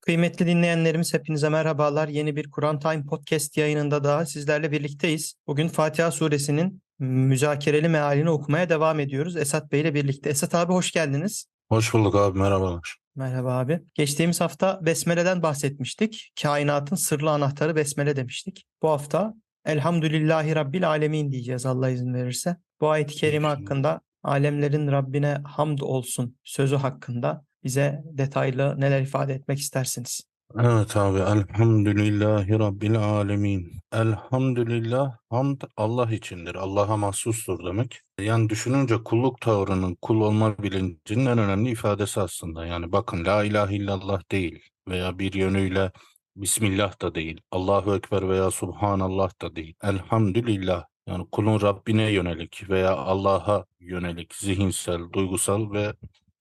Kıymetli dinleyenlerimiz hepinize merhabalar. Yeni bir Kur'an Time Podcast yayınında daha sizlerle birlikteyiz. Bugün Fatiha suresinin müzakereli mealini okumaya devam ediyoruz. Esat Bey ile birlikte. Esat abi hoş geldiniz. Hoş bulduk abi merhabalar. Merhaba abi. Geçtiğimiz hafta Besmele'den bahsetmiştik. Kainatın sırlı anahtarı Besmele demiştik. Bu hafta Elhamdülillahi Rabbil Alemin diyeceğiz Allah izin verirse. Bu ayet-i kerime hakkında alemlerin Rabbine hamd olsun sözü hakkında bize detaylı neler ifade etmek istersiniz? Evet abi elhamdülillahi rabbil alemin. Elhamdülillah hamd Allah içindir. Allah'a mahsustur demek. Yani düşününce kulluk tavrının kul olma bilincinin en önemli ifadesi aslında. Yani bakın la ilahe illallah değil veya bir yönüyle Bismillah da değil. Allahu Ekber veya Subhanallah da değil. Elhamdülillah. Yani kulun Rabbine yönelik veya Allah'a yönelik zihinsel, duygusal ve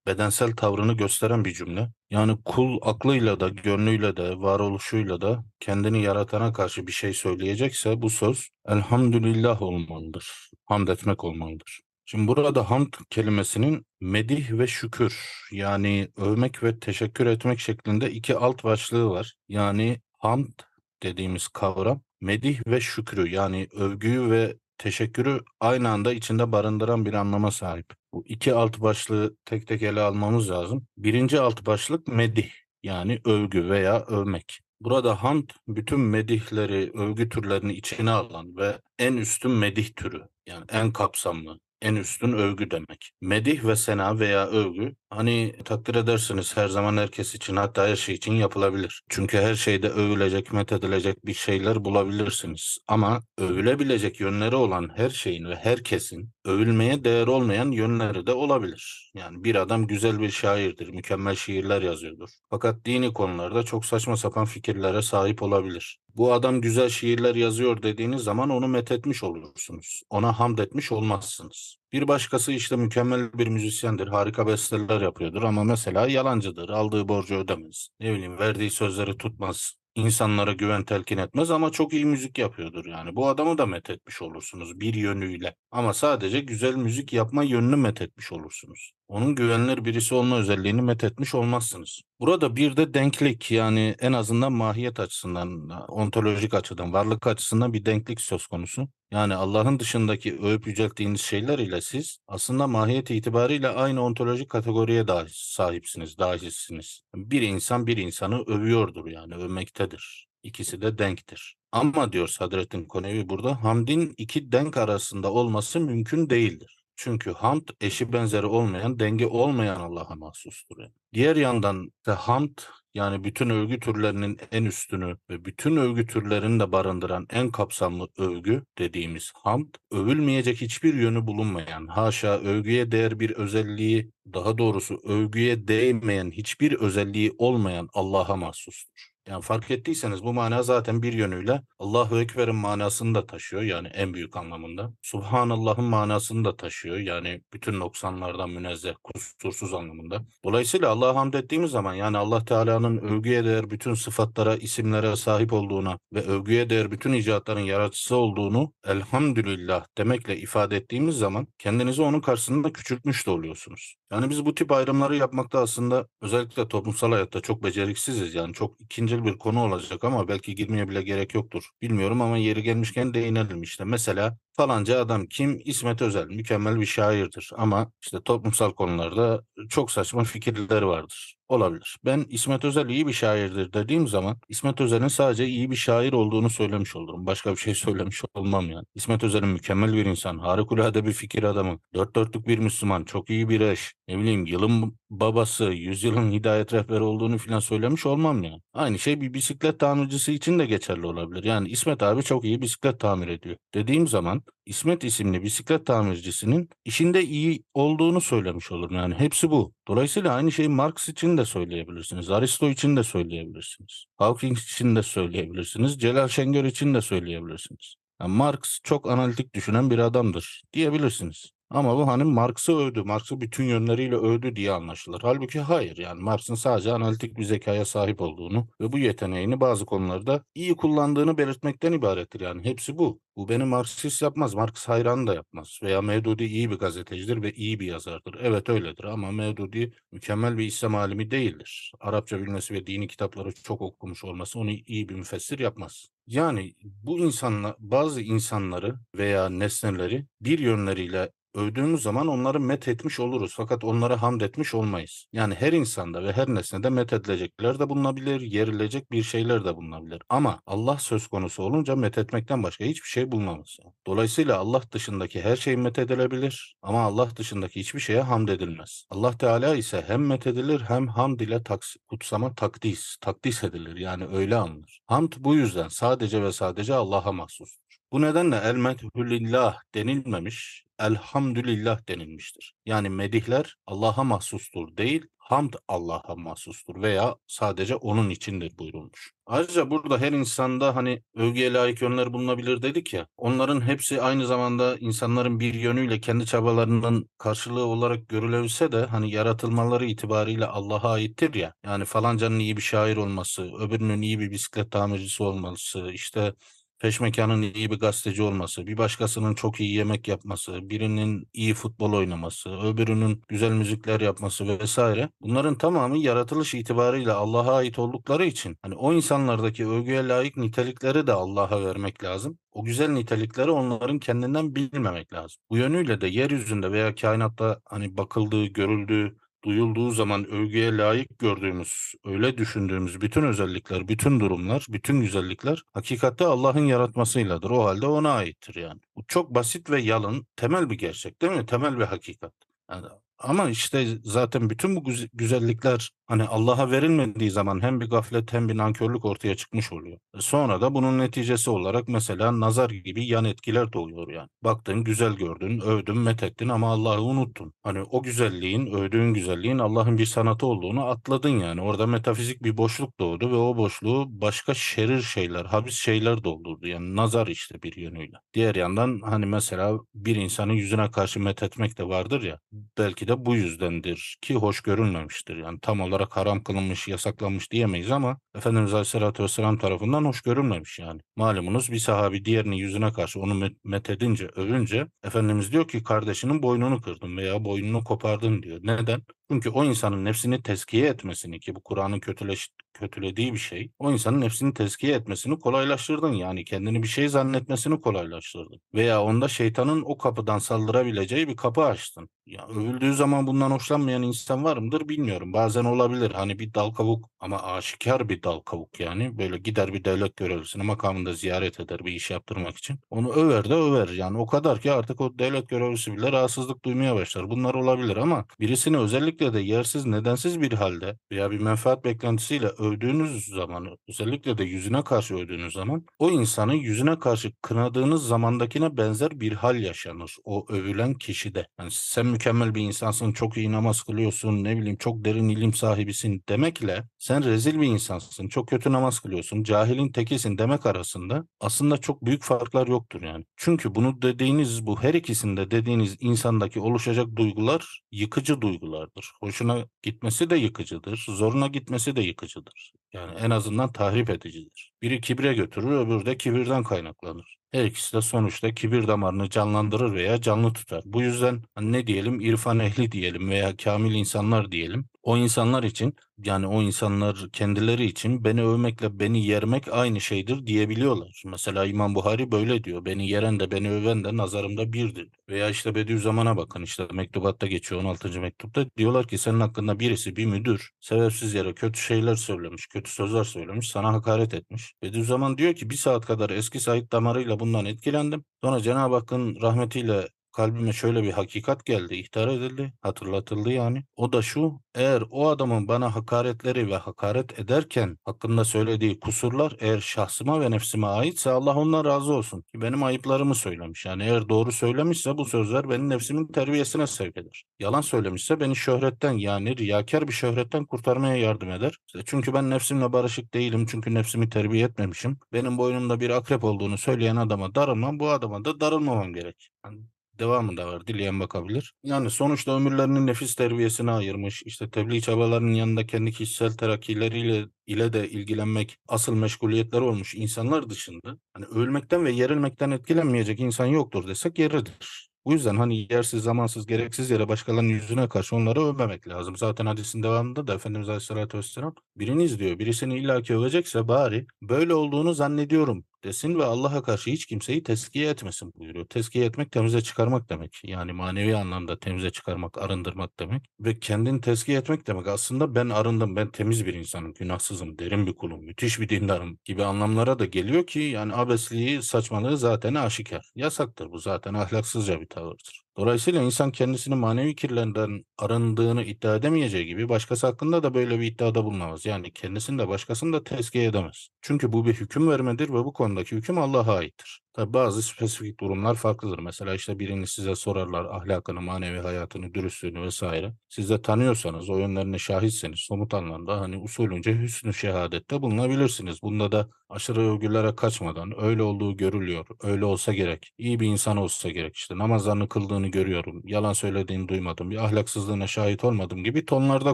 bedensel tavrını gösteren bir cümle. Yani kul aklıyla da, gönlüyle de, varoluşuyla da kendini yaratana karşı bir şey söyleyecekse bu söz elhamdülillah olmalıdır. Hamd etmek olmalıdır. Şimdi burada hamd kelimesinin medih ve şükür yani övmek ve teşekkür etmek şeklinde iki alt başlığı var. Yani hamd dediğimiz kavram medih ve şükrü yani övgüyü ve teşekkürü aynı anda içinde barındıran bir anlama sahip. Bu iki alt başlığı tek tek ele almamız lazım. Birinci alt başlık medih yani övgü veya övmek. Burada hamd bütün medihleri, övgü türlerini içine alan ve en üstün medih türü yani en kapsamlı, en üstün övgü demek. Medih ve sena veya övgü hani takdir edersiniz her zaman herkes için hatta her şey için yapılabilir. Çünkü her şeyde övülecek, methedilecek bir şeyler bulabilirsiniz. Ama övülebilecek yönleri olan her şeyin ve herkesin övülmeye değer olmayan yönleri de olabilir. Yani bir adam güzel bir şairdir, mükemmel şiirler yazıyordur. Fakat dini konularda çok saçma sapan fikirlere sahip olabilir. Bu adam güzel şiirler yazıyor dediğiniz zaman onu methetmiş olursunuz. Ona hamd etmiş olmazsınız. Bir başkası işte mükemmel bir müzisyendir, harika besteler yapıyordur ama mesela yalancıdır, aldığı borcu ödemez. Ne bileyim verdiği sözleri tutmaz, insanlara güven telkin etmez ama çok iyi müzik yapıyordur yani. Bu adamı da methetmiş olursunuz bir yönüyle. Ama sadece güzel müzik yapma yönünü methetmiş olursunuz. Onun güvenilir birisi olma özelliğini methetmiş olmazsınız. Burada bir de denklik yani en azından mahiyet açısından, ontolojik açıdan, varlık açısından bir denklik söz konusu. Yani Allah'ın dışındaki övüp yücelttiğiniz şeyler ile siz aslında mahiyet itibariyle aynı ontolojik kategoriye dahi sahipsiniz, dahilsiniz. Bir insan bir insanı övüyordur yani övmektedir. İkisi de denktir. Ama diyor Sadrettin Konevi burada hamdin iki denk arasında olması mümkün değildir. Çünkü hamd eşi benzeri olmayan, denge olmayan Allah'a mahsustur. Diğer yandan da hamd yani bütün övgü türlerinin en üstünü ve bütün övgü türlerini de barındıran en kapsamlı övgü dediğimiz hamd, övülmeyecek hiçbir yönü bulunmayan, haşa övgüye değer bir özelliği, daha doğrusu övgüye değmeyen hiçbir özelliği olmayan Allah'a mahsustur. Yani fark ettiyseniz bu mana zaten bir yönüyle Allahu Ekber'in manasını da taşıyor yani en büyük anlamında. Subhanallah'ın manasını da taşıyor yani bütün noksanlardan münezzeh, kusursuz anlamında. Dolayısıyla Allah'a hamd ettiğimiz zaman yani Allah Teala'nın övgüye değer bütün sıfatlara, isimlere sahip olduğuna ve övgüye değer bütün icatların yaratıcısı olduğunu elhamdülillah demekle ifade ettiğimiz zaman kendinizi onun karşısında küçültmüş de oluyorsunuz. Yani biz bu tip ayrımları yapmakta aslında özellikle toplumsal hayatta çok beceriksiziz. Yani çok ikincil bir konu olacak ama belki girmeye bile gerek yoktur. Bilmiyorum ama yeri gelmişken değinelim işte. Mesela falanca adam kim? İsmet Özel mükemmel bir şairdir ama işte toplumsal konularda çok saçma fikirleri vardır. Olabilir. Ben İsmet Özel iyi bir şairdir dediğim zaman İsmet Özel'in sadece iyi bir şair olduğunu söylemiş olurum. Başka bir şey söylemiş olmam yani. İsmet Özel'in mükemmel bir insan, harikulade bir fikir adamı, dört dörtlük bir Müslüman, çok iyi bir eş, ne bileyim yılın babası, yüzyılın hidayet rehberi olduğunu filan söylemiş olmam yani. Aynı şey bir bisiklet tamircisi için de geçerli olabilir. Yani İsmet abi çok iyi bisiklet tamir ediyor. Dediğim zaman İsmet isimli bisiklet tamircisinin işinde iyi olduğunu söylemiş olurum. Yani hepsi bu. Dolayısıyla aynı şeyi Marx için de söyleyebilirsiniz. Aristo için de söyleyebilirsiniz. Hawking için de söyleyebilirsiniz. Celal Şengör için de söyleyebilirsiniz. Yani Marx çok analitik düşünen bir adamdır diyebilirsiniz. Ama bu hani Marx'ı övdü, Marx'ı bütün yönleriyle övdü diye anlaşılır. Halbuki hayır yani Marx'ın sadece analitik bir zekaya sahip olduğunu ve bu yeteneğini bazı konularda iyi kullandığını belirtmekten ibarettir yani. Hepsi bu. Bu beni Marksist yapmaz. Marx hayranı da yapmaz. Veya Mevdudi iyi bir gazetecidir ve iyi bir yazardır. Evet öyledir ama Mevdudi mükemmel bir İslam alimi değildir. Arapça bilmesi ve dini kitapları çok okumuş olması onu iyi bir müfessir yapmaz. Yani bu insanlar bazı insanları veya nesneleri bir yönleriyle övdüğümüz zaman onları met etmiş oluruz. Fakat onlara hamd etmiş olmayız. Yani her insanda ve her nesnede met edilecekler de bulunabilir, yerilecek bir şeyler de bulunabilir. Ama Allah söz konusu olunca met etmekten başka hiçbir şey bulunamaz. Dolayısıyla Allah dışındaki her şey met edilebilir ama Allah dışındaki hiçbir şeye hamd edilmez. Allah Teala ise hem met edilir hem hamd ile taks kutsama takdis, takdis edilir yani öyle anılır. Hamd bu yüzden sadece ve sadece Allah'a mahsustur. Bu nedenle el methulillah denilmemiş, elhamdülillah denilmiştir. Yani medihler Allah'a mahsustur değil, hamd Allah'a mahsustur veya sadece onun içindir buyurulmuş. Ayrıca burada her insanda hani övgüye layık yönler bulunabilir dedik ya, onların hepsi aynı zamanda insanların bir yönüyle kendi çabalarının karşılığı olarak görülebilse de hani yaratılmaları itibariyle Allah'a aittir ya. Yani falancanın iyi bir şair olması, öbürünün iyi bir bisiklet tamircisi olması, işte Peşmekanın iyi bir gazeteci olması, bir başkasının çok iyi yemek yapması, birinin iyi futbol oynaması, öbürünün güzel müzikler yapması vesaire. Bunların tamamı yaratılış itibariyle Allah'a ait oldukları için hani o insanlardaki övgüye layık nitelikleri de Allah'a vermek lazım. O güzel nitelikleri onların kendinden bilmemek lazım. Bu yönüyle de yeryüzünde veya kainatta hani bakıldığı, görüldüğü, duyulduğu zaman övgüye layık gördüğümüz, öyle düşündüğümüz bütün özellikler, bütün durumlar, bütün güzellikler hakikatte Allah'ın yaratmasıyladır. O halde ona aittir yani. Bu çok basit ve yalın, temel bir gerçek değil mi? Temel bir hakikat. Yani ama işte zaten bütün bu güzellikler hani Allah'a verilmediği zaman hem bir gaflet hem bir nankörlük ortaya çıkmış oluyor. E sonra da bunun neticesi olarak mesela nazar gibi yan etkiler doğuyor yani. Baktın, güzel gördün, övdün, methettin ama Allah'ı unuttun. Hani o güzelliğin, övdüğün güzelliğin Allah'ın bir sanatı olduğunu atladın yani. Orada metafizik bir boşluk doğdu ve o boşluğu başka şerir şeyler, habis şeyler doldurdu. Yani nazar işte bir yönüyle. Diğer yandan hani mesela bir insanın yüzüne karşı methetmek de vardır ya. Belki de bu yüzdendir ki hoş görülmemiştir. Yani tam olarak haram kılınmış, yasaklanmış diyemeyiz ama Efendimiz Aleyhisselatü Vesselam tarafından hoş görülmemiş yani. Malumunuz bir sahabi diğerinin yüzüne karşı onu methedince, övünce Efendimiz diyor ki kardeşinin boynunu kırdın veya boynunu kopardın diyor. Neden? Çünkü o insanın nefsini tezkiye etmesini ki bu Kur'an'ın kötüleş, kötülediği bir şey. O insanın nefsini tezkiye etmesini kolaylaştırdın. Yani kendini bir şey zannetmesini kolaylaştırdın. Veya onda şeytanın o kapıdan saldırabileceği bir kapı açtın. Ya övüldüğü zaman bundan hoşlanmayan insan var mıdır bilmiyorum. Bazen olabilir. Hani bir dal kavuk ama aşikar bir dal kavuk yani. Böyle gider bir devlet görevlisini makamında ziyaret eder bir iş yaptırmak için. Onu över de över. Yani o kadar ki artık o devlet görevlisi bile rahatsızlık duymaya başlar. Bunlar olabilir ama birisini özellikle de yersiz nedensiz bir halde veya bir menfaat beklentisiyle övdüğünüz zaman özellikle de yüzüne karşı övdüğünüz zaman o insanın yüzüne karşı kınadığınız zamandakine benzer bir hal yaşanır. O övülen kişide. Yani sen mükemmel bir insansın, çok iyi namaz kılıyorsun, ne bileyim çok derin ilim sahibisin demekle sen rezil bir insansın, çok kötü namaz kılıyorsun, cahilin tekisin demek arasında aslında çok büyük farklar yoktur yani. Çünkü bunu dediğiniz bu her ikisinde dediğiniz insandaki oluşacak duygular yıkıcı duygulardır. Hoşuna gitmesi de yıkıcıdır, zoruna gitmesi de yıkıcıdır. Yani en azından tahrip edicidir. Biri kibre götürür, öbürü de kibirden kaynaklanır. Her ikisi de sonuçta kibir damarını canlandırır veya canlı tutar. Bu yüzden hani ne diyelim irfan ehli diyelim veya kamil insanlar diyelim. O insanlar için yani o insanlar kendileri için beni övmekle beni yermek aynı şeydir diyebiliyorlar. Mesela İmam Buhari böyle diyor. Beni yeren de beni öven de nazarımda birdir. Veya işte Bediüzzaman'a bakın işte mektubatta geçiyor 16. mektupta. Diyorlar ki senin hakkında birisi bir müdür sebepsiz yere kötü şeyler söylemiş, kötü sözler söylemiş, sana hakaret etmiş. Bediüzzaman diyor ki bir saat kadar eski Said damarıyla bundan etkilendim. Sonra Cenab-ı Hakk'ın rahmetiyle kalbime şöyle bir hakikat geldi, ihtar edildi, hatırlatıldı yani. O da şu, eğer o adamın bana hakaretleri ve hakaret ederken hakkında söylediği kusurlar eğer şahsıma ve nefsime aitse Allah ondan razı olsun. Ki benim ayıplarımı söylemiş. Yani eğer doğru söylemişse bu sözler benim nefsimin terbiyesine sevk eder. Yalan söylemişse beni şöhretten yani riyakar bir şöhretten kurtarmaya yardım eder. İşte çünkü ben nefsimle barışık değilim. Çünkü nefsimi terbiye etmemişim. Benim boynumda bir akrep olduğunu söyleyen adama darılmam. Bu adama da darılmamam gerek. Yani devamı da var. Dileyen bakabilir. Yani sonuçta ömürlerini nefis terbiyesine ayırmış. işte tebliğ çabalarının yanında kendi kişisel terakkileriyle ile de ilgilenmek asıl meşguliyetler olmuş insanlar dışında hani ölmekten ve yerilmekten etkilenmeyecek insan yoktur desek yeridir. Bu yüzden hani yersiz, zamansız, gereksiz yere başkalarının yüzüne karşı onları övmemek lazım. Zaten hadisin devamında da Efendimiz Aleyhisselatü Vesselam biriniz diyor birisini illaki övecekse bari böyle olduğunu zannediyorum desin ve Allah'a karşı hiç kimseyi teskiye etmesin buyuruyor. Teskiye etmek temize çıkarmak demek. Yani manevi anlamda temize çıkarmak, arındırmak demek. Ve kendini teskiye etmek demek aslında ben arındım, ben temiz bir insanım, günahsızım, derin bir kulum, müthiş bir dindarım gibi anlamlara da geliyor ki yani abesliği, saçmalığı zaten aşikar. Yasaktır bu zaten ahlaksızca bir tavırdır. Dolayısıyla insan kendisini manevi kirlerden arındığını iddia edemeyeceği gibi başkası hakkında da böyle bir iddiada bulunamaz. Yani kendisini de başkasını da tezkiye edemez. Çünkü bu bir hüküm vermedir ve bu konudaki hüküm Allah'a aittir. Tabi bazı spesifik durumlar farklıdır. Mesela işte birini size sorarlar ahlakını, manevi hayatını, dürüstlüğünü vesaire. Siz de tanıyorsanız, o yönlerine şahitseniz somut anlamda hani usulünce hüsnü şehadette bulunabilirsiniz. Bunda da aşırı övgülere kaçmadan öyle olduğu görülüyor, öyle olsa gerek, iyi bir insan olsa gerek, işte namazlarını kıldığını görüyorum, yalan söylediğini duymadım, bir ahlaksızlığına şahit olmadım gibi tonlarda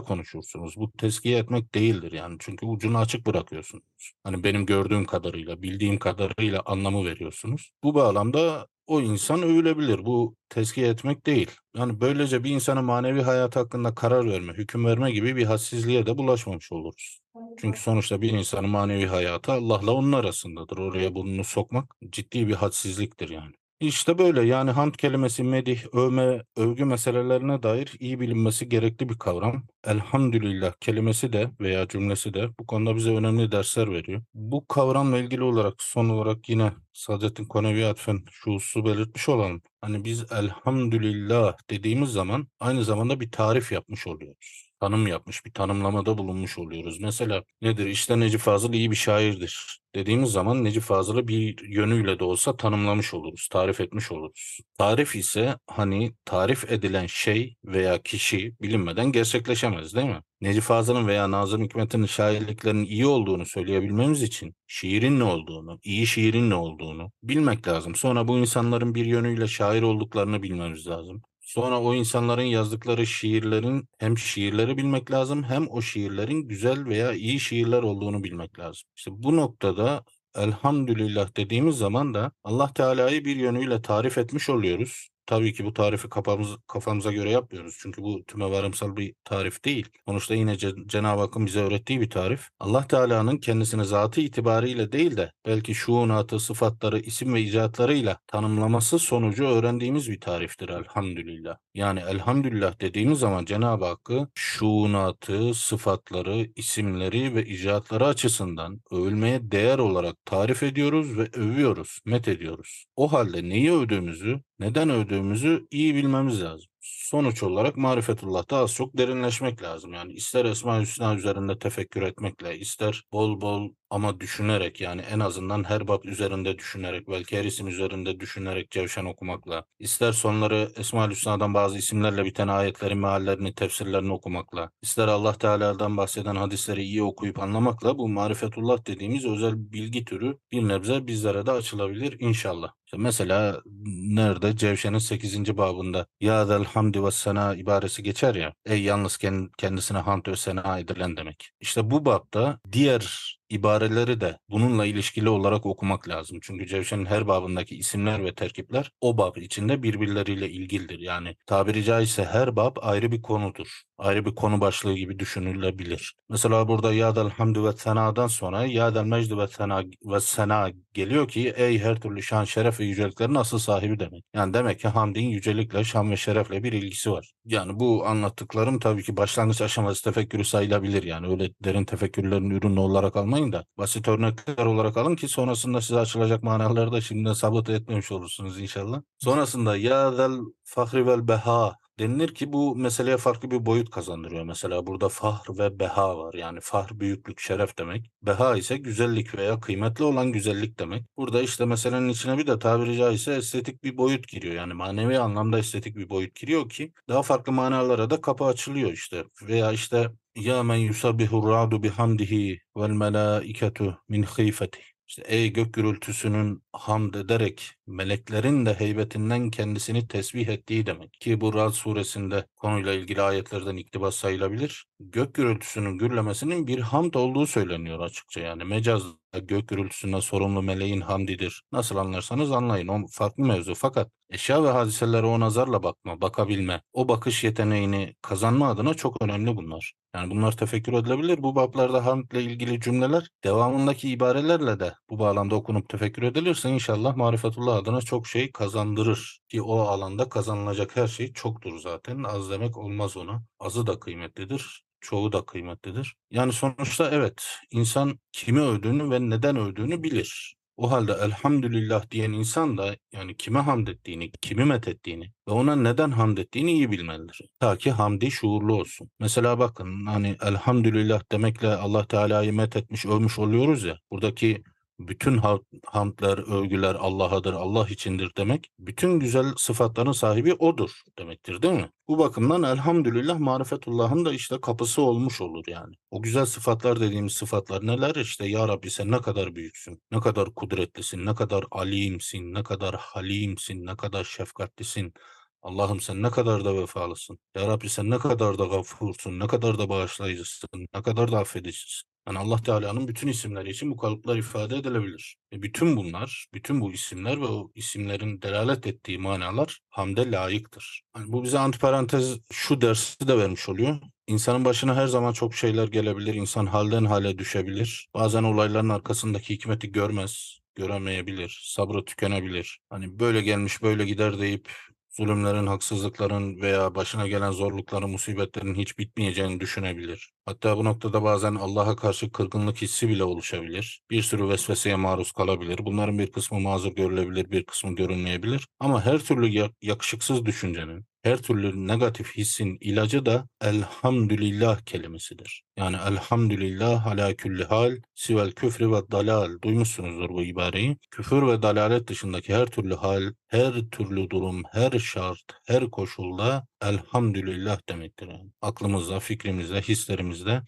konuşursunuz. Bu tezkiye etmek değildir yani çünkü ucunu açık bırakıyorsunuz. Hani benim gördüğüm kadarıyla, bildiğim kadarıyla anlamı veriyorsunuz. Bu bağlamda o insan övülebilir. Bu tezkiye etmek değil. Yani böylece bir insana manevi hayat hakkında karar verme, hüküm verme gibi bir hassizliğe de bulaşmamış oluruz. Çünkü sonuçta bir insanın manevi hayatı Allah'la onun arasındadır. Oraya burnunu sokmak ciddi bir hadsizliktir yani. İşte böyle yani hamd kelimesi medih, övme, övgü meselelerine dair iyi bilinmesi gerekli bir kavram. Elhamdülillah kelimesi de veya cümlesi de bu konuda bize önemli dersler veriyor. Bu kavramla ilgili olarak son olarak yine Saadettin Konevi'ye atfen şu hususu belirtmiş olalım. Hani biz elhamdülillah dediğimiz zaman aynı zamanda bir tarif yapmış oluyoruz tanım yapmış, bir tanımlamada bulunmuş oluyoruz. Mesela nedir? İşte Necip Fazıl iyi bir şairdir dediğimiz zaman Necip Fazıl'ı bir yönüyle de olsa tanımlamış oluruz, tarif etmiş oluruz. Tarif ise hani tarif edilen şey veya kişi bilinmeden gerçekleşemez değil mi? Necip Fazıl'ın veya Nazım Hikmet'in şairliklerinin iyi olduğunu söyleyebilmemiz için şiirin ne olduğunu, iyi şiirin ne olduğunu bilmek lazım. Sonra bu insanların bir yönüyle şair olduklarını bilmemiz lazım. Sonra o insanların yazdıkları şiirlerin hem şiirleri bilmek lazım hem o şiirlerin güzel veya iyi şiirler olduğunu bilmek lazım. İşte bu noktada elhamdülillah dediğimiz zaman da Allah Teala'yı bir yönüyle tarif etmiş oluyoruz. Tabii ki bu tarifi kafamız, kafamıza göre yapmıyoruz. Çünkü bu tümevarımsal bir tarif değil. Sonuçta yine Cenab-ı Hakk'ın bize öğrettiği bir tarif. Allah Teala'nın kendisini zatı itibariyle değil de belki şuunatı, sıfatları, isim ve icatlarıyla tanımlaması sonucu öğrendiğimiz bir tariftir elhamdülillah. Yani elhamdülillah dediğimiz zaman Cenab-ı Hakk'ı şuunatı, sıfatları, isimleri ve icatları açısından övülmeye değer olarak tarif ediyoruz ve övüyoruz, met ediyoruz. O halde neyi övdüğümüzü, neden övdüğümüzü iyi bilmemiz lazım sonuç olarak marifetullah'ta az çok derinleşmek lazım. Yani ister Esma-ı Hüsna üzerinde tefekkür etmekle, ister bol bol ama düşünerek yani en azından her bab üzerinde düşünerek, belki her isim üzerinde düşünerek cevşen okumakla, ister sonları Esma-ül Hüsna'dan bazı isimlerle biten ayetlerin meallerini, tefsirlerini okumakla, ister Allah Teala'dan bahseden hadisleri iyi okuyup anlamakla bu marifetullah dediğimiz özel bilgi türü bir nebze bizlere de açılabilir inşallah. İşte mesela nerede? Cevşen'in 8. babında Ya del hamdi ve sena ibaresi geçer ya. Ey yalnız kendisine hamd ve sena edilen demek. İşte bu babda diğer ibareleri de bununla ilişkili olarak okumak lazım. Çünkü Cevşen'in her babındaki isimler ve terkipler o bab içinde birbirleriyle ilgilidir. Yani tabiri caizse her bab ayrı bir konudur. Ayrı bir konu başlığı gibi düşünülebilir. Mesela burada Yadel hamdü ve senadan sonra Yadel mecdü ve sena ve sena geliyor ki ey her türlü şan, şeref ve yüceliklerin asıl sahibi demek. Yani demek ki hamdin yücelikle, şan ve şerefle bir ilgisi var. Yani bu anlattıklarım tabii ki başlangıç aşaması tefekkürü sayılabilir. Yani öyle derin tefekkürlerin ürünü olarak almayın da basit örnekler olarak alın ki sonrasında size açılacak manaları da şimdiden sabit etmemiş olursunuz inşallah. Sonrasında ya zel fahri vel beha denilir ki bu meseleye farklı bir boyut kazandırıyor. Mesela burada fahr ve beha var. Yani fahr büyüklük, şeref demek. Beha ise güzellik veya kıymetli olan güzellik demek. Burada işte meselenin içine bir de tabiri caizse estetik bir boyut giriyor. Yani manevi anlamda estetik bir boyut giriyor ki daha farklı manalara da kapı açılıyor işte. Veya işte ya men yusabbihu ra'du bihamdihi vel melaiketu min khifeti. İşte ey gök gürültüsünün hamd ederek meleklerin de heybetinden kendisini tesbih ettiği demek. Ki bu Rad suresinde konuyla ilgili ayetlerden iktibas sayılabilir. Gök gürültüsünün gürlemesinin bir hamd olduğu söyleniyor açıkça yani. Mecaz gök gürültüsünden sorumlu meleğin hamdidir. Nasıl anlarsanız anlayın. O farklı mevzu. Fakat eşya ve hadiselere o nazarla bakma, bakabilme, o bakış yeteneğini kazanma adına çok önemli bunlar. Yani bunlar tefekkür edilebilir. Bu bablarda hamdle ilgili cümleler devamındaki ibarelerle de bu bağlamda okunup tefekkür edilirse inşallah marifetullah adına çok şey kazandırır. Ki o alanda kazanılacak her şey çoktur zaten. Az demek olmaz ona. Azı da kıymetlidir çoğu da kıymetlidir. Yani sonuçta evet insan kimi övdüğünü ve neden övdüğünü bilir. O halde elhamdülillah diyen insan da yani kime hamd ettiğini, kimi met ettiğini ve ona neden hamd ettiğini iyi bilmelidir. Ta ki hamdi şuurlu olsun. Mesela bakın hani elhamdülillah demekle Allah Teala'yı met etmiş, övmüş oluyoruz ya. Buradaki bütün hamdler, övgüler Allah'adır, Allah içindir demek, bütün güzel sıfatların sahibi O'dur demektir değil mi? Bu bakımdan elhamdülillah marifetullah'ın da işte kapısı olmuş olur yani. O güzel sıfatlar dediğimiz sıfatlar neler? İşte Ya Rabbi sen ne kadar büyüksün, ne kadar kudretlisin, ne kadar alimsin, ne kadar halimsin, ne kadar şefkatlisin, Allah'ım sen ne kadar da vefalısın. Ya Rabbi sen ne kadar da gafursun, ne kadar da bağışlayıcısın, ne kadar da affedicisin. Yani Allah Teala'nın bütün isimleri için bu kalıplar ifade edilebilir. Ve bütün bunlar, bütün bu isimler ve o isimlerin delalet ettiği manalar hamde layıktır. Yani bu bize antiparantez şu dersi de vermiş oluyor. İnsanın başına her zaman çok şeyler gelebilir. İnsan halden hale düşebilir. Bazen olayların arkasındaki hikmeti görmez, göremeyebilir. Sabrı tükenebilir. Hani böyle gelmiş böyle gider deyip zulümlerin, haksızlıkların veya başına gelen zorlukların, musibetlerin hiç bitmeyeceğini düşünebilir. Hatta bu noktada bazen Allah'a karşı kırgınlık hissi bile oluşabilir. Bir sürü vesveseye maruz kalabilir. Bunların bir kısmı mazur görülebilir, bir kısmı görünmeyebilir. Ama her türlü yakışıksız düşüncenin, her türlü negatif hissin ilacı da elhamdülillah kelimesidir. Yani elhamdülillah ala külli hal sivel küfri ve dalal. Duymuşsunuzdur bu ibareyi. Küfür ve dalalet dışındaki her türlü hal, her türlü durum, her şart, her koşulda elhamdülillah demektir. Yani aklımızda, fikrimizde, hislerimizde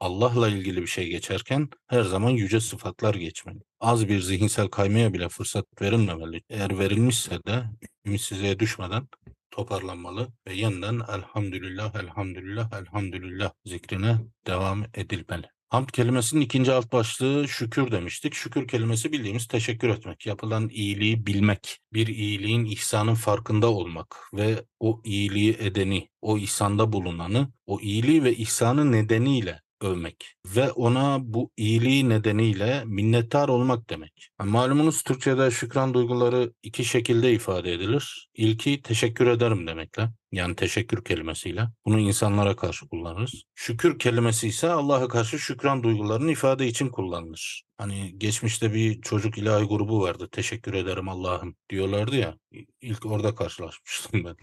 Allah'la ilgili bir şey geçerken her zaman yüce sıfatlar geçmeli. Az bir zihinsel kaymaya bile fırsat verilmemeli. Eğer verilmişse de ümitsizliğe düşmeden toparlanmalı ve yeniden elhamdülillah, elhamdülillah, elhamdülillah zikrine devam edilmeli. Hamd kelimesinin ikinci alt başlığı şükür demiştik. Şükür kelimesi bildiğimiz teşekkür etmek, yapılan iyiliği bilmek, bir iyiliğin ihsanın farkında olmak ve o iyiliği edeni, o ihsanda bulunanı, o iyiliği ve ihsanı nedeniyle övmek ve ona bu iyiliği nedeniyle minnettar olmak demek. Malumunuz Türkçe'de şükran duyguları iki şekilde ifade edilir. İlki teşekkür ederim demekle. Yani teşekkür kelimesiyle. Bunu insanlara karşı kullanırız. Şükür kelimesi ise Allah'a karşı şükran duygularını ifade için kullanılır. Hani geçmişte bir çocuk ilahi grubu vardı. Teşekkür ederim Allah'ım diyorlardı ya. İlk orada karşılaşmıştım ben.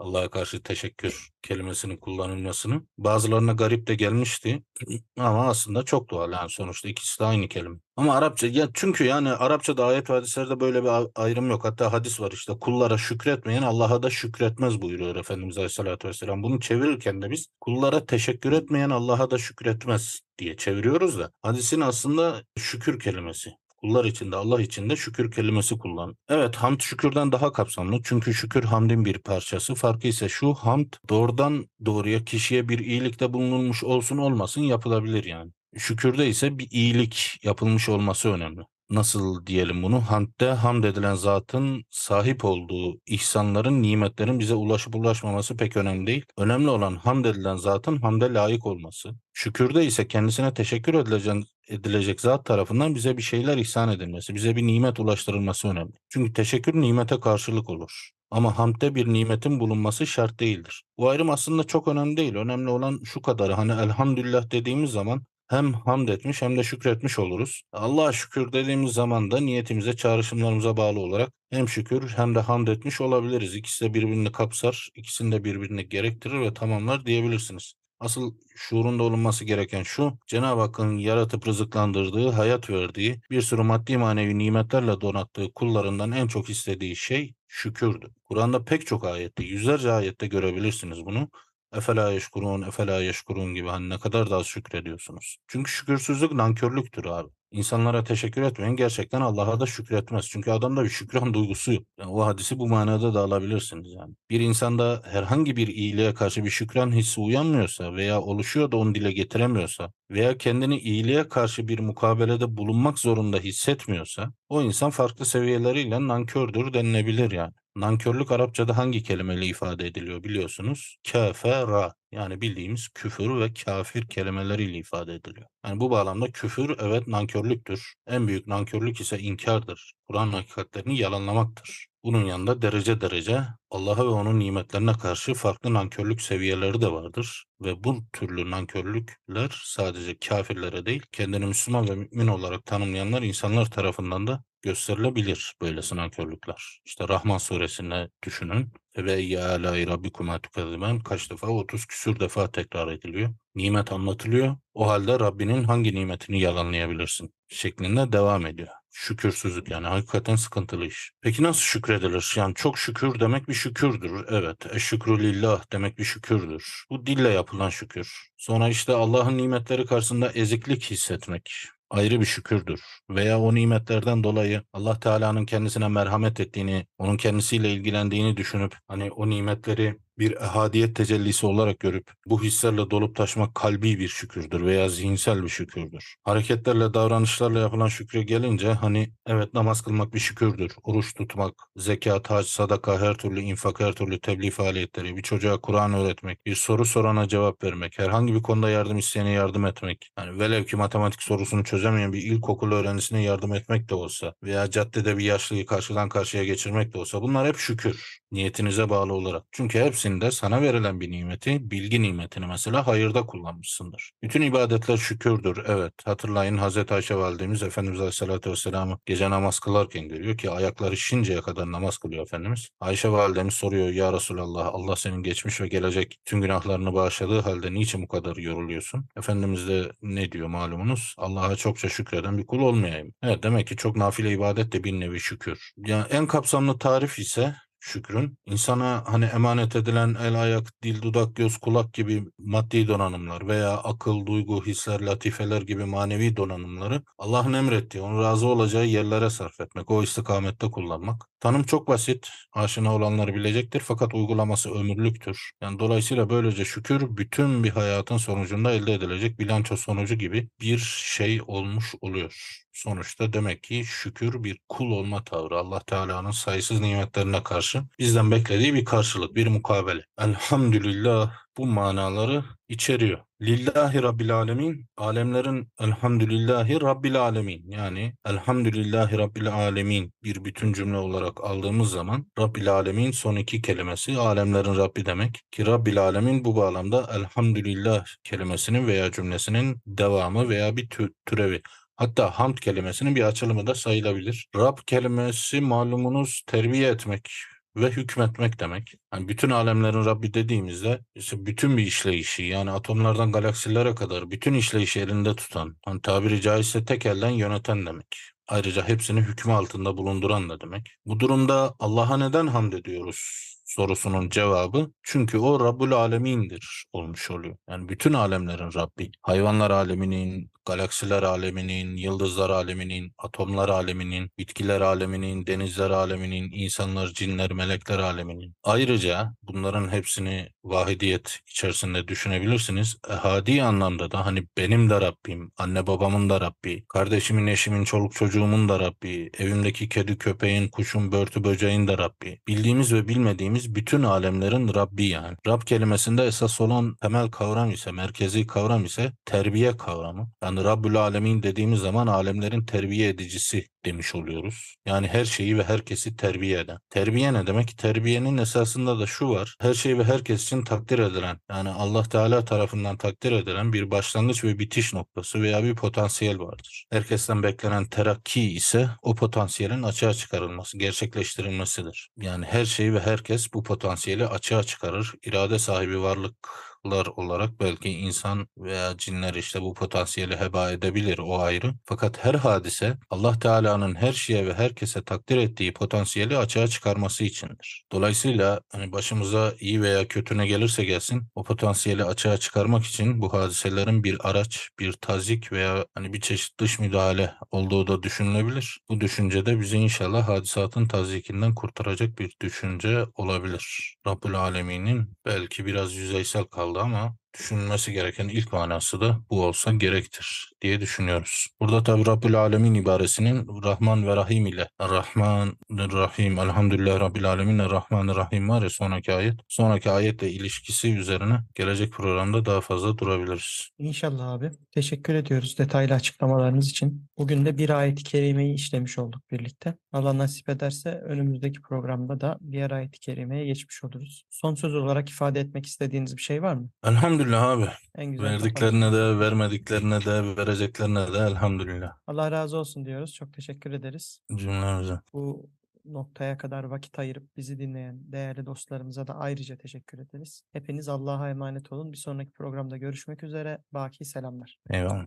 Allah'a karşı teşekkür kelimesinin kullanılmasını. Bazılarına garip de gelmişti ama aslında çok doğal yani sonuçta ikisi de aynı kelime. Ama Arapça ya çünkü yani Arapçada ayet hadislerde böyle bir ayrım yok. Hatta hadis var işte kullara şükretmeyen Allah'a da şükretmez buyuruyor Efendimiz Aleyhisselatü Vesselam. Bunu çevirirken de biz kullara teşekkür etmeyen Allah'a da şükretmez diye çeviriyoruz da hadisin aslında şükür kelimesi. Kullar içinde, Allah içinde şükür kelimesi kullan. Evet hamd şükürden daha kapsamlı. Çünkü şükür hamdin bir parçası. Farkı ise şu hamd doğrudan doğruya kişiye bir iyilikte bulunulmuş olsun olmasın yapılabilir yani. Şükürde ise bir iyilik yapılmış olması önemli nasıl diyelim bunu? Hamdde hamd edilen zatın sahip olduğu ihsanların, nimetlerin bize ulaşıp ulaşmaması pek önemli değil. Önemli olan hamd edilen zatın hamde layık olması. Şükürde ise kendisine teşekkür edilecek, edilecek zat tarafından bize bir şeyler ihsan edilmesi, bize bir nimet ulaştırılması önemli. Çünkü teşekkür nimete karşılık olur. Ama hamdde bir nimetin bulunması şart değildir. Bu ayrım aslında çok önemli değil. Önemli olan şu kadar. Hani elhamdülillah dediğimiz zaman hem hamd etmiş hem de şükretmiş oluruz. Allah'a şükür dediğimiz zaman da niyetimize, çağrışımlarımıza bağlı olarak hem şükür hem de hamd etmiş olabiliriz. İkisi de birbirini kapsar, ikisini de birbirini gerektirir ve tamamlar diyebilirsiniz. Asıl şuurunda olunması gereken şu, Cenab-ı Hakk'ın yaratıp rızıklandırdığı, hayat verdiği, bir sürü maddi manevi nimetlerle donattığı kullarından en çok istediği şey şükürdü. Kur'an'da pek çok ayette, yüzlerce ayette görebilirsiniz bunu. Efela yeşkurun, efela yeşkurun gibi hani ne kadar da az şükrediyorsunuz. Çünkü şükürsüzlük nankörlüktür abi. İnsanlara teşekkür etmeyen gerçekten Allah'a da şükretmez. Çünkü adamda bir şükran duygusu yok. Yani o hadisi bu manada da alabilirsiniz yani. Bir insanda herhangi bir iyiliğe karşı bir şükran hissi uyanmıyorsa veya oluşuyor da onu dile getiremiyorsa veya kendini iyiliğe karşı bir mukabelede bulunmak zorunda hissetmiyorsa o insan farklı seviyeleriyle nankördür denilebilir yani. Nankörlük Arapçada hangi kelimeyle ifade ediliyor biliyorsunuz? Kafera yani bildiğimiz küfür ve kafir kelimeleriyle ifade ediliyor. Yani bu bağlamda küfür evet nankörlüktür. En büyük nankörlük ise inkardır. Kur'an hakikatlerini yalanlamaktır. Bunun yanında derece derece Allah'a ve onun nimetlerine karşı farklı nankörlük seviyeleri de vardır. Ve bu türlü nankörlükler sadece kafirlere değil, kendini Müslüman ve mümin olarak tanımlayanlar insanlar tarafından da gösterilebilir böylesi nankörlükler. İşte Rahman suresine düşünün. Ve alâi rabbikuma tukezziben kaç defa? 30 küsür defa tekrar ediliyor. Nimet anlatılıyor. O halde Rabbinin hangi nimetini yalanlayabilirsin? Şeklinde devam ediyor. Şükürsüzlük yani hakikaten sıkıntılı iş. Peki nasıl şükredilir? Yani çok şükür demek bir şükürdür. Evet. Eşşükrü lillah demek bir şükürdür. Bu dille yapılan şükür. Sonra işte Allah'ın nimetleri karşısında eziklik hissetmek ayrı bir şükürdür. Veya o nimetlerden dolayı Allah Teala'nın kendisine merhamet ettiğini, onun kendisiyle ilgilendiğini düşünüp hani o nimetleri bir ehadiyet tecellisi olarak görüp bu hislerle dolup taşmak kalbi bir şükürdür veya zihinsel bir şükürdür. Hareketlerle, davranışlarla yapılan şükre gelince hani evet namaz kılmak bir şükürdür. Oruç tutmak, zekat, hac, sadaka, her türlü infak, her türlü tebliğ faaliyetleri, bir çocuğa Kur'an öğretmek, bir soru sorana cevap vermek, herhangi bir konuda yardım isteyene yardım etmek. Yani velev ki matematik sorusunu çözemeyen bir ilkokul öğrencisine yardım etmek de olsa veya caddede bir yaşlıyı karşıdan karşıya geçirmek de olsa bunlar hep şükür. Niyetinize bağlı olarak. Çünkü hepsinde sana verilen bir nimeti, bilgi nimetini mesela hayırda kullanmışsındır. Bütün ibadetler şükürdür. Evet hatırlayın Hazreti Ayşe validemiz Efendimiz Aleyhisselatü Vesselam'ı gece namaz kılarken görüyor ki ayakları şinceye kadar namaz kılıyor Efendimiz. Ayşe validemiz soruyor ya Resulallah Allah senin geçmiş ve gelecek tüm günahlarını bağışladığı halde niçin bu kadar yoruluyorsun? Efendimiz de ne diyor malumunuz? Allah'a çokça şükreden bir kul olmayayım. Evet demek ki çok nafile ibadet de bir nevi şükür. Yani en kapsamlı tarif ise şükrün. İnsana hani emanet edilen el, ayak, dil, dudak, göz, kulak gibi maddi donanımlar veya akıl, duygu, hisler, latifeler gibi manevi donanımları Allah'ın emrettiği, onun razı olacağı yerlere sarf etmek, o istikamette kullanmak. Tanım çok basit, aşina olanları bilecektir fakat uygulaması ömürlüktür. Yani dolayısıyla böylece şükür bütün bir hayatın sonucunda elde edilecek bilanço sonucu gibi bir şey olmuş oluyor. Sonuçta demek ki şükür bir kul olma tavrı. Allah Teala'nın sayısız nimetlerine karşı bizden beklediği bir karşılık, bir mukabele. Elhamdülillah bu manaları içeriyor. Lillahi Rabbil Alemin, alemlerin elhamdülillahi Rabbil Alemin yani elhamdülillahi Rabbil Alemin bir bütün cümle olarak aldığımız zaman Rabbil Alemin son iki kelimesi alemlerin Rabbi demek ki Rabbil Alemin bu bağlamda elhamdülillah kelimesinin veya cümlesinin devamı veya bir tü türevi. Hatta hamd kelimesinin bir açılımı da sayılabilir. Rab kelimesi malumunuz terbiye etmek ve hükmetmek demek. Yani bütün alemlerin Rabbi dediğimizde işte bütün bir işleyişi yani atomlardan galaksilere kadar bütün işleyişi elinde tutan, hani tabiri caizse tek elden yöneten demek. Ayrıca hepsini hükmü altında bulunduran da demek. Bu durumda Allah'a neden hamd ediyoruz? Sorusunun cevabı çünkü o Rabbul Alemin'dir olmuş oluyor. Yani bütün alemlerin Rabbi. Hayvanlar aleminin, galaksiler aleminin, yıldızlar aleminin, atomlar aleminin, bitkiler aleminin, denizler aleminin, insanlar, cinler, melekler aleminin. Ayrıca bunların hepsini vahidiyet içerisinde düşünebilirsiniz. Ehadi anlamda da hani benim de Rabbim, anne babamın da Rabbi, kardeşimin, eşimin, çoluk çocuğumun da Rabbi, evimdeki kedi, köpeğin, kuşun, börtü, böceğin de Rabbi. Bildiğimiz ve bilmediğimiz bütün alemlerin Rabbi yani. Rab kelimesinde esas olan temel kavram ise, merkezi kavram ise terbiye kavramı. Yani Rabbül Alemin dediğimiz zaman alemlerin terbiye edicisi demiş oluyoruz. Yani her şeyi ve herkesi terbiye eden. Terbiye ne demek? Terbiyenin esasında da şu var. Her şey ve herkes için takdir edilen, yani Allah Teala tarafından takdir edilen bir başlangıç ve bitiş noktası veya bir potansiyel vardır. Herkesten beklenen terakki ise o potansiyelin açığa çıkarılması, gerçekleştirilmesidir. Yani her şey ve herkes bu potansiyeli açığa çıkarır. İrade sahibi varlık yaratıklar olarak belki insan veya cinler işte bu potansiyeli heba edebilir o ayrı. Fakat her hadise Allah Teala'nın her şeye ve herkese takdir ettiği potansiyeli açığa çıkarması içindir. Dolayısıyla hani başımıza iyi veya kötü ne gelirse gelsin o potansiyeli açığa çıkarmak için bu hadiselerin bir araç, bir tazik veya hani bir çeşit dış müdahale olduğu da düşünülebilir. Bu düşünce de bizi inşallah hadisatın tazikinden kurtaracak bir düşünce olabilir. Rabbül Alemin'in belki biraz yüzeysel kaldı ama düşünülmesi gereken ilk manası da bu olsa gerektir diye düşünüyoruz. Burada tabi Rabbül Alemin ibaresinin Rahman ve Rahim ile Rahman Rahim Elhamdülillah Rabbil Alemin Rahman Rahim var ya sonraki ayet. Sonraki ayetle ilişkisi üzerine gelecek programda daha fazla durabiliriz. İnşallah abi. Teşekkür ediyoruz detaylı açıklamalarınız için. Bugün de bir ayet-i kerimeyi işlemiş olduk birlikte. Allah nasip ederse önümüzdeki programda da diğer ayet-i kerimeye geçmiş oluruz. Son söz olarak ifade etmek istediğiniz bir şey var mı? Elhamdülillah abi. En güzel kapanış. Verdiklerine de vermediklerine de vereceklerine de elhamdülillah Allah razı olsun diyoruz. Çok teşekkür ederiz. cümlemize. Bu noktaya kadar vakit ayırıp bizi dinleyen değerli dostlarımıza da ayrıca teşekkür ederiz. Hepiniz Allah'a emanet olun. Bir sonraki programda görüşmek üzere. Baki selamlar. Eyvallah.